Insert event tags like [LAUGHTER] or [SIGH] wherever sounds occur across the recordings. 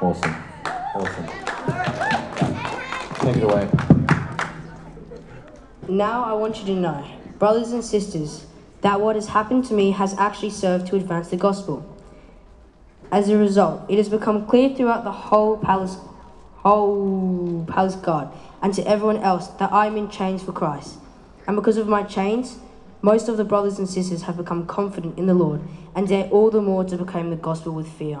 Awesome. Awesome. Take it away. Now I want you to know, brothers and sisters, that what has happened to me has actually served to advance the gospel. As a result, it has become clear throughout the whole palace, whole palace guard, and to everyone else that I am in chains for Christ. And because of my chains, most of the brothers and sisters have become confident in the Lord, and dare all the more to proclaim the gospel with fear.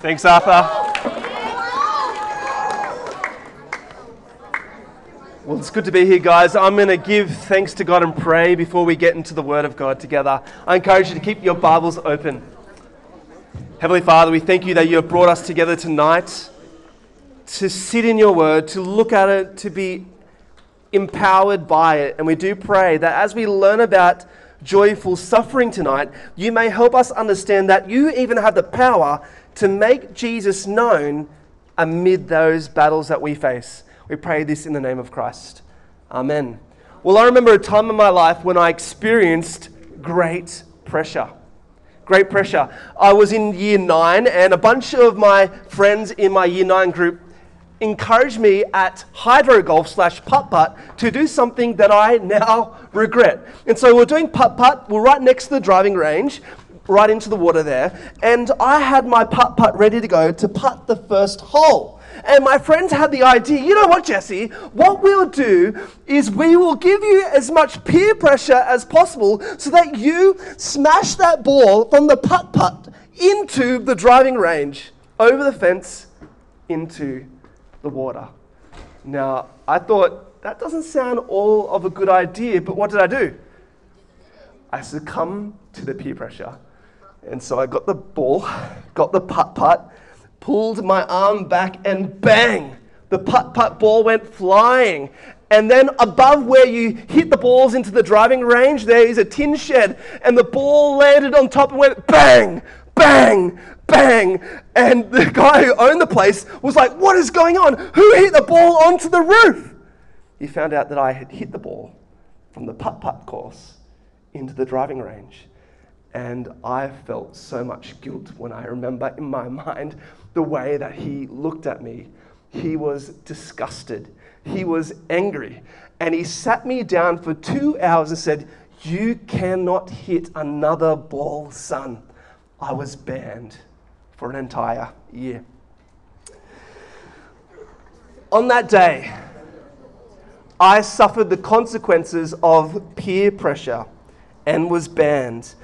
Thanks, Arthur. Well, it's good to be here, guys. I'm going to give thanks to God and pray before we get into the Word of God together. I encourage you to keep your Bibles open. Heavenly Father, we thank you that you have brought us together tonight to sit in your Word, to look at it, to be empowered by it. And we do pray that as we learn about joyful suffering tonight, you may help us understand that you even have the power to make Jesus known amid those battles that we face. We pray this in the name of Christ. Amen. Well, I remember a time in my life when I experienced great pressure. Great pressure. I was in year nine, and a bunch of my friends in my year nine group encouraged me at hydro golf slash putt putt to do something that I now regret. And so we're doing putt putt. We're right next to the driving range, right into the water there, and I had my putt putt ready to go to putt the first hole. And my friends had the idea you know what, Jesse? What we'll do is we will give you as much peer pressure as possible so that you smash that ball from the putt putt into the driving range, over the fence, into the water. Now, I thought that doesn't sound all of a good idea, but what did I do? I succumbed to the peer pressure. And so I got the ball, got the putt putt, pulled my arm back, and bang, the putt putt ball went flying. And then above where you hit the balls into the driving range, there is a tin shed, and the ball landed on top and went bang, bang, bang. And the guy who owned the place was like, What is going on? Who hit the ball onto the roof? He found out that I had hit the ball from the putt putt course into the driving range. And I felt so much guilt when I remember in my [LAUGHS] mind the way that he looked at me. He was disgusted. He was angry. And he sat me down for two hours and said, You cannot hit another ball, son. I was banned for an entire year. On that day, I suffered the consequences of peer pressure and was banned.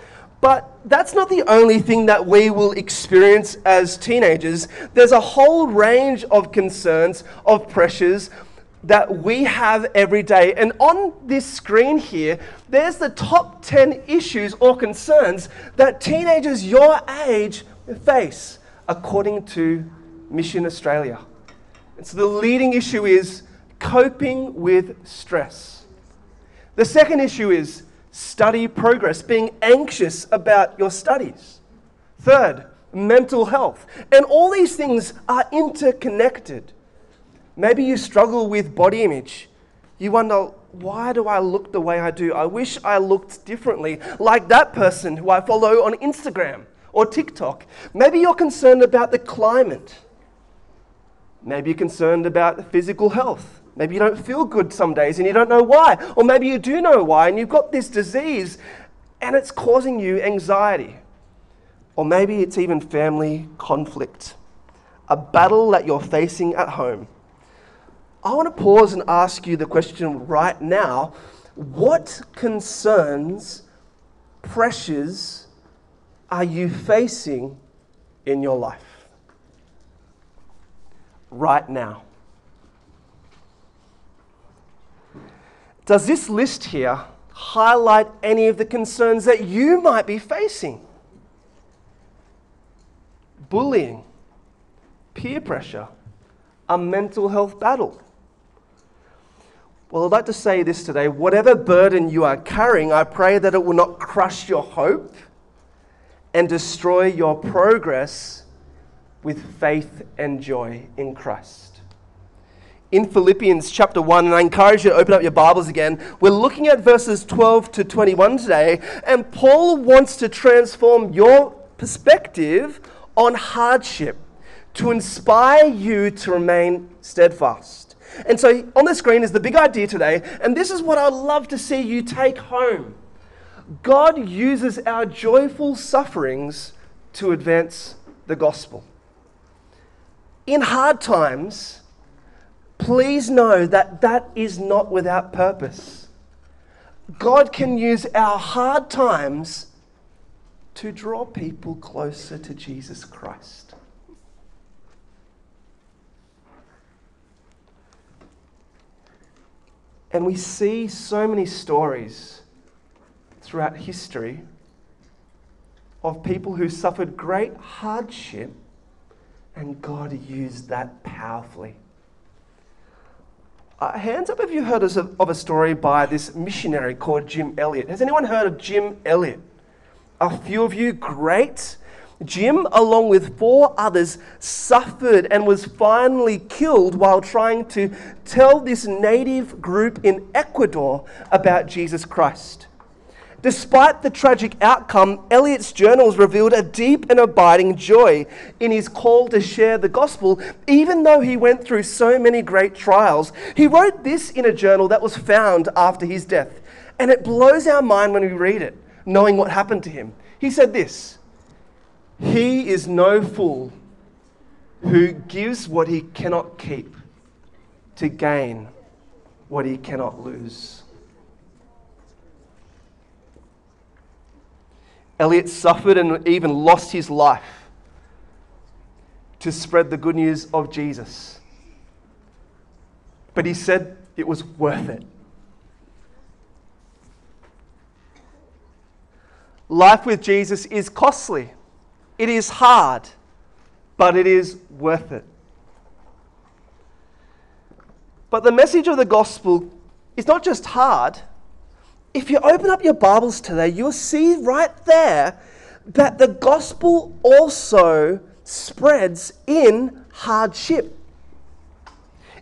But that's not the only thing that we will experience as teenagers. There's a whole range of concerns, of pressures that we have every day. And on this screen here, there's the top 10 issues or concerns that teenagers your age face, according to Mission Australia. And so the leading issue is coping with stress. The second issue is study progress, being anxious about your studies. Third, mental health. And all these things are interconnected. Maybe you struggle with body image. You wonder, why do I look the way I do? I wish I looked differently, like that person who I follow on Instagram or TikTok. Maybe you're concerned about the climate. Maybe you're concerned about physical health. Maybe you don't feel good some days and you don't know why. Or maybe you do know why and you've got this disease and it's causing you anxiety. Or maybe it's even family conflict. a battle that you're facing at home, I want to pause and ask you the question right now what concerns, pressures are you facing in your life? Right now. Does this list here highlight any of the concerns that you might be facing? Bullying, peer pressure, a mental health battle. Well, I'd like to say this today whatever burden you are carrying, I pray that it will not crush your hope and destroy your progress with faith and joy in Christ. In Philippians chapter 1, and I encourage you to open up your Bibles again, we're looking at verses 12 to 21 today, and Paul wants to transform your perspective on hardship to inspire you to remain steadfast. And so on the screen is the big idea today, and this is what I'd love to see you take home. God uses our joyful sufferings to advance the gospel. In hard times, please know that that is not without purpose. God can use our hard times to draw people closer to Jesus Christ. And we see so many stories throughout history of people who suffered great hardship and God used that powerfully. Uh, hands up if you heard of a story by this missionary called Jim Elliot. Has anyone heard of Jim Elliot? A few of you, great. Jim, along with four others, suffered and was finally killed while trying to tell this native group in Ecuador about Jesus Christ. Despite the tragic outcome, Elliot's journals revealed a deep and abiding joy in his call to share the gospel, even though he went through so many great trials. He wrote this in a journal that was found after his death, and it blows our mind when we read it, knowing what happened to him. He said this. He is no fool who gives what he cannot keep to gain what he cannot lose. Elliot suffered and even lost his life to spread the good news of Jesus. But he said it was worth it. Life with Jesus is costly. It is hard, but it is worth it. But the message of the gospel is not just hard. If you open up your Bibles today, you'll see right there that the gospel also spreads in hardship.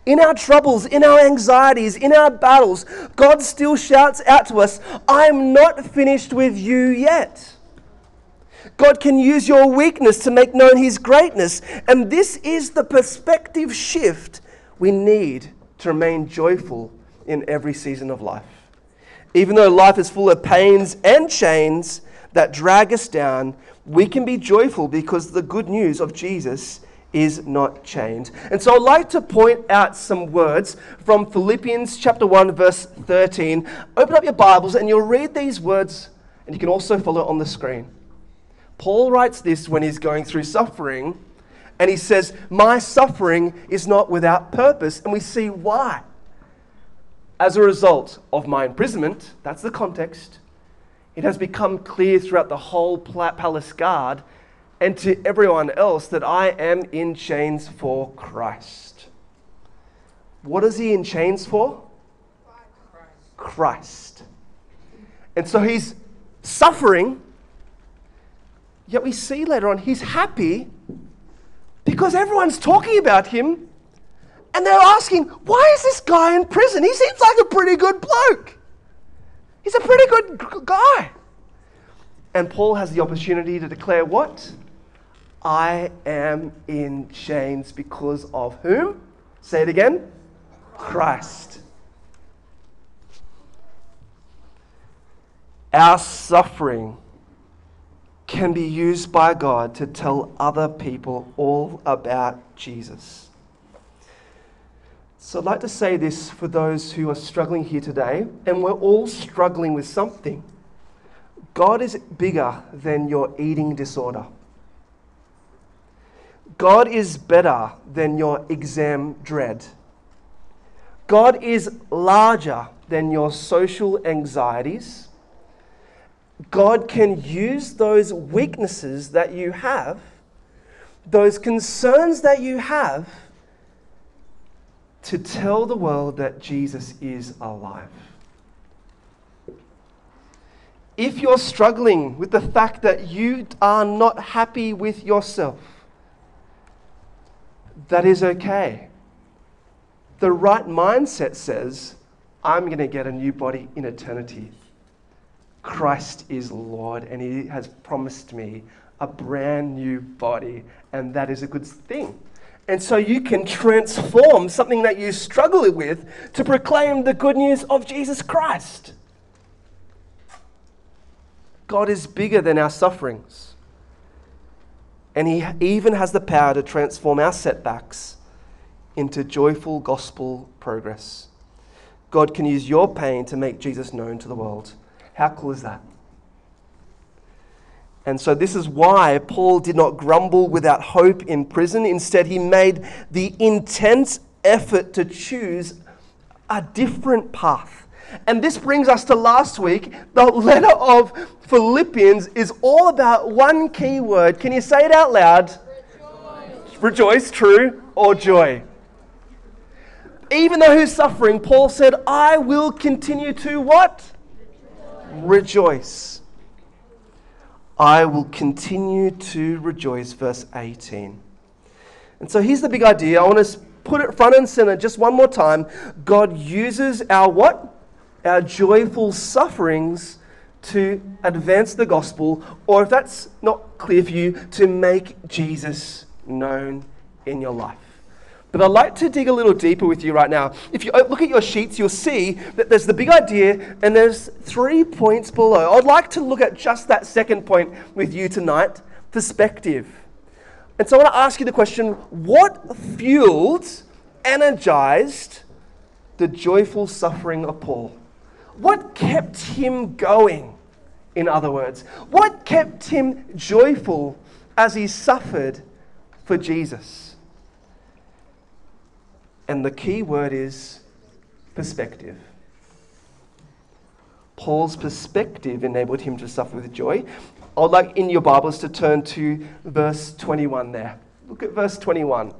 In our troubles, in our anxieties, in our battles, God still shouts out to us, I'm not finished with you yet. God can use your weakness to make known His greatness. And this is the perspective shift we need to remain joyful in every season of life. Even though life is full of pains and chains that drag us down, we can be joyful because the good news of Jesus is not chained. And so I'd like to point out some words from Philippians chapter 1 verse 13. Open up your Bibles and you'll read these words and you can also follow on the screen. Paul writes this when he's going through suffering, and he says, My suffering is not without purpose. And we see why. As a result of my imprisonment, that's the context, it has become clear throughout the whole palace guard and to everyone else that I am in chains for Christ. What is he in chains for? Christ. Christ. And so he's suffering Yet we see later on he's happy because everyone's talking about him and they're asking, why is this guy in prison? He seems like a pretty good bloke. He's a pretty good guy. And Paul has the opportunity to declare what? I am in chains because of whom? Say it again. Christ. Our suffering can be used by God to tell other people all about Jesus. So I'd like to say this for those who are struggling here today, and we're all struggling with something. God is bigger than your eating disorder. God is better than your exam dread. God is larger than your social anxieties. God can use those weaknesses that you have, those concerns that you have, to tell the world that Jesus is alive. If you're struggling with the fact that you are not happy with yourself, that is okay. The right mindset says, I'm going to get a new body in eternity. Christ is Lord, and He has promised me a brand new body, and that is a good thing. And so you can transform something that you struggle with to proclaim the good news of Jesus Christ. God is bigger than our sufferings. And He even has the power to transform our setbacks into joyful gospel progress. God can use your pain to make Jesus known to the world. How cool is that? And so, this is why Paul did not grumble without hope in prison. Instead, he made the intense effort to choose a different path. And this brings us to last week. The letter of Philippians is all about one key word. Can you say it out loud? Rejoice, Rejoice true, or joy? Even though he's suffering, Paul said, I will continue to what? Rejoice. I will continue to rejoice, verse 18. And so here's the big idea. I want to put it front and center just one more time. God uses our what? Our joyful sufferings to advance the gospel, or if that's not clear for you, to make Jesus known in your life. But I'd like to dig a little deeper with you right now. If you look at your sheets, you'll see that there's the big idea and there's three points below. I'd like to look at just that second point with you tonight perspective. And so I want to ask you the question what fueled, energized the joyful suffering of Paul? What kept him going, in other words? What kept him joyful as he suffered for Jesus? And the key word is perspective. Paul's perspective enabled him to suffer with joy. I'd like in your Bibles to turn to verse 21 there. Look at verse 21.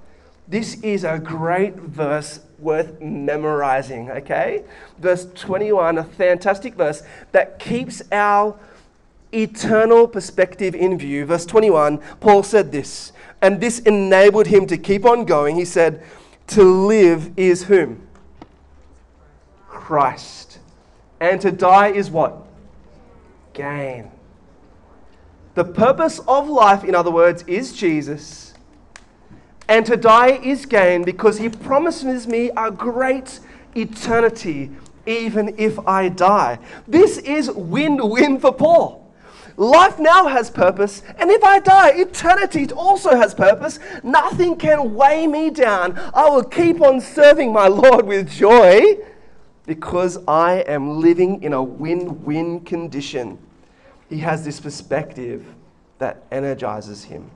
This is a great verse worth memorizing, okay? Verse 21, a fantastic verse that keeps our eternal perspective in view. Verse 21, Paul said this, and this enabled him to keep on going. He said, to live is whom? Christ. And to die is what? Gain. The purpose of life, in other words, is Jesus. And to die is gain because he promises me a great eternity even if I die. This is win win for Paul. Life now has purpose, and if I die, eternity also has purpose. Nothing can weigh me down. I will keep on serving my Lord with joy because I am living in a win win condition. He has this perspective that energizes him.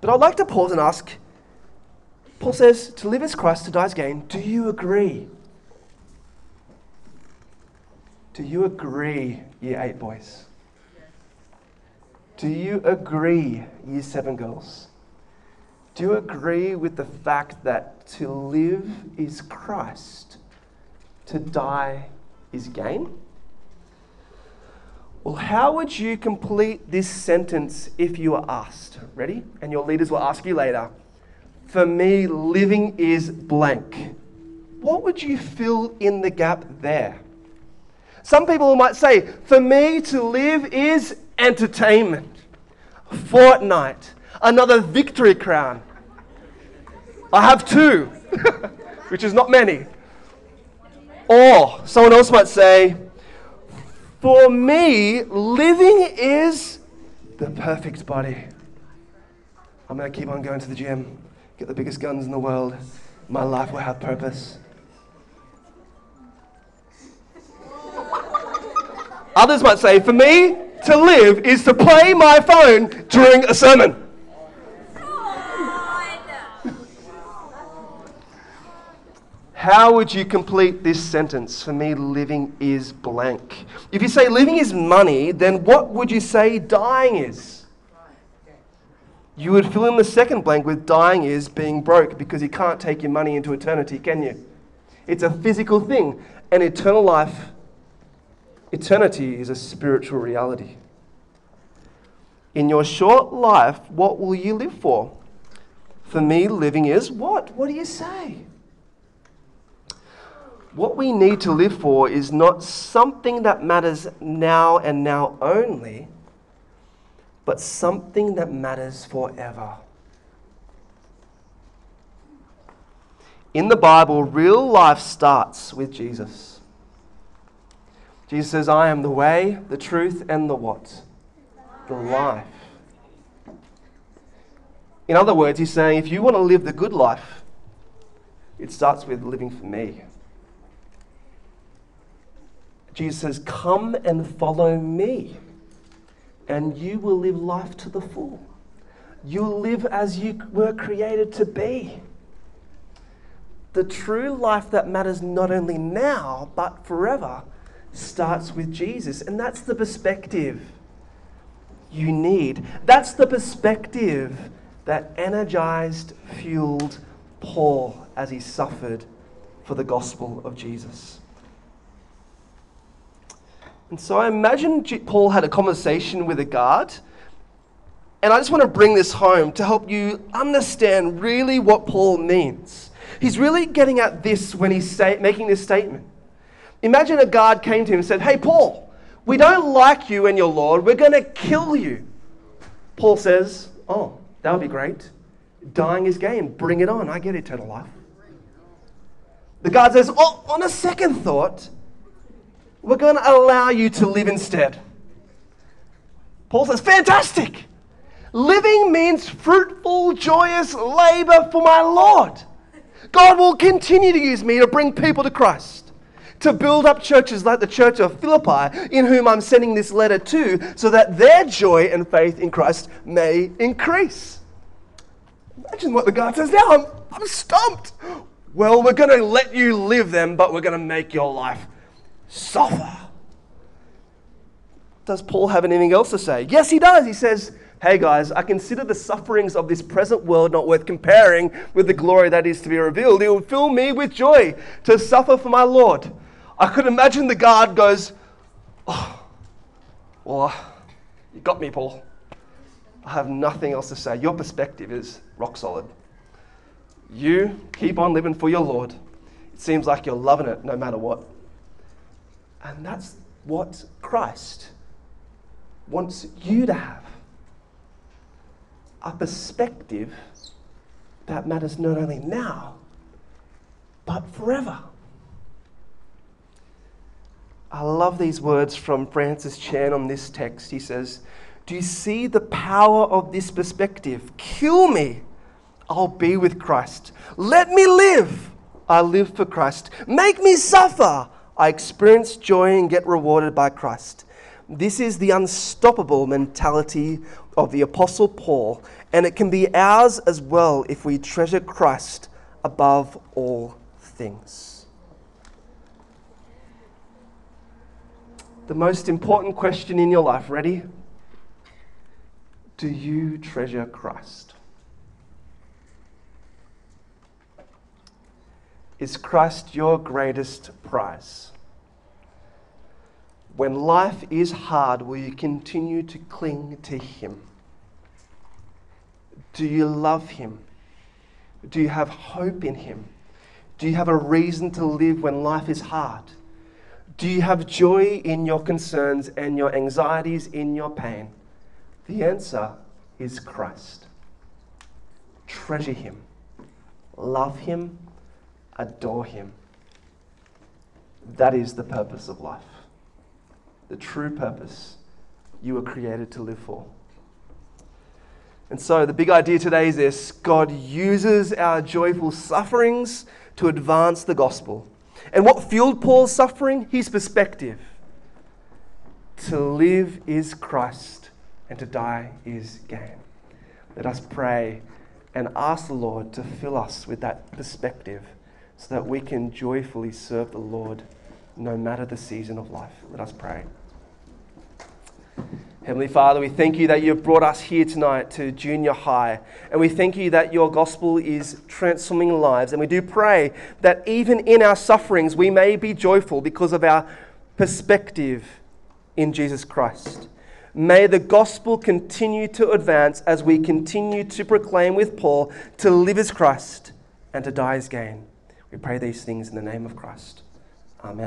But I'd like to pause and ask Paul says, to live as Christ, to die as gain. Do you agree? Do you agree, year eight boys? Do you agree, you seven girls? Do you agree with the fact that to live is Christ, to die is gain? Well, how would you complete this sentence if you were asked? Ready? And your leaders will ask you later. For me, living is blank. What would you fill in the gap there? Some people might say, for me to live is entertainment. Fortnite, another victory crown. I have two, [LAUGHS] which is not many. Or someone else might say, for me, living is the perfect body. I'm going to keep on going to the gym, get the biggest guns in the world. My life will have purpose. Others might say, for me to live is to play my phone during a sermon. How would you complete this sentence? For me, living is blank. If you say living is money, then what would you say dying is? You would fill in the second blank with dying is being broke because you can't take your money into eternity, can you? It's a physical thing. And eternal life, eternity is a spiritual reality. In your short life, what will you live for? For me, living is what? What do you say? What we need to live for is not something that matters now and now only, but something that matters forever. In the Bible, real life starts with Jesus. Jesus says, I am the way, the truth, and the what? The life. In other words, he's saying, if you want to live the good life, it starts with living for me. Jesus says, Come and follow me, and you will live life to the full. You'll live as you were created to be. The true life that matters not only now, but forever starts with Jesus. And that's the perspective you need. That's the perspective that energized, fueled Paul as he suffered for the gospel of Jesus. And so I imagine Paul had a conversation with a guard. And I just want to bring this home to help you understand really what Paul means. He's really getting at this when he's making this statement. Imagine a guard came to him and said, Hey, Paul, we don't like you and your Lord. We're going to kill you. Paul says, Oh, that would be great. Dying is gain. Bring it on. I get eternal life. The guard says, Oh, on a second thought, we're going to allow you to live instead. Paul says, Fantastic! Living means fruitful, joyous labor for my Lord. God will continue to use me to bring people to Christ, to build up churches like the church of Philippi, in whom I'm sending this letter to, so that their joy and faith in Christ may increase. Imagine what the God says now. I'm, I'm stumped. Well, we're going to let you live them, but we're going to make your life suffer. Does Paul have anything else to say? Yes, he does. He says, Hey guys, I consider the sufferings of this present world not worth comparing with the glory that is to be revealed. It will fill me with joy to suffer for my Lord. I could imagine the guard goes, Oh, well, uh, you got me, Paul. I have nothing else to say. Your perspective is rock solid. You keep on living for your Lord. It seems like you're loving it no matter what. And that's what Christ wants you to have a perspective that matters not only now, but forever. I love these words from Francis Chan on this text. He says, Do you see the power of this perspective? Kill me, I'll be with Christ. Let me live, I live for Christ. Make me suffer, I experience joy and get rewarded by Christ. This is the unstoppable mentality of the Apostle Paul, and it can be ours as well if we treasure Christ above all things. The most important question in your life, ready? Do you treasure Christ? Is Christ your greatest prize? When life is hard, will you continue to cling to Him? Do you love Him? Do you have hope in Him? Do you have a reason to live when life is hard? Do you have joy in your concerns and your anxieties in your pain? The answer is Christ. Treasure Him, love Him, adore Him. That is the purpose of life. The true purpose you were created to live for. And so, the big idea today is this God uses our joyful sufferings to advance the gospel. And what fueled Paul's suffering? His perspective. To live is Christ, and to die is gain. Let us pray and ask the Lord to fill us with that perspective so that we can joyfully serve the Lord no matter the season of life. Let us pray. Heavenly Father, we thank you that you've brought us here tonight to junior high. And we thank you that your gospel is transforming lives. And we do pray that even in our sufferings, we may be joyful because of our perspective in Jesus Christ. May the gospel continue to advance as we continue to proclaim with Paul to live as Christ and to die as gain. We pray these things in the name of Christ. Amen.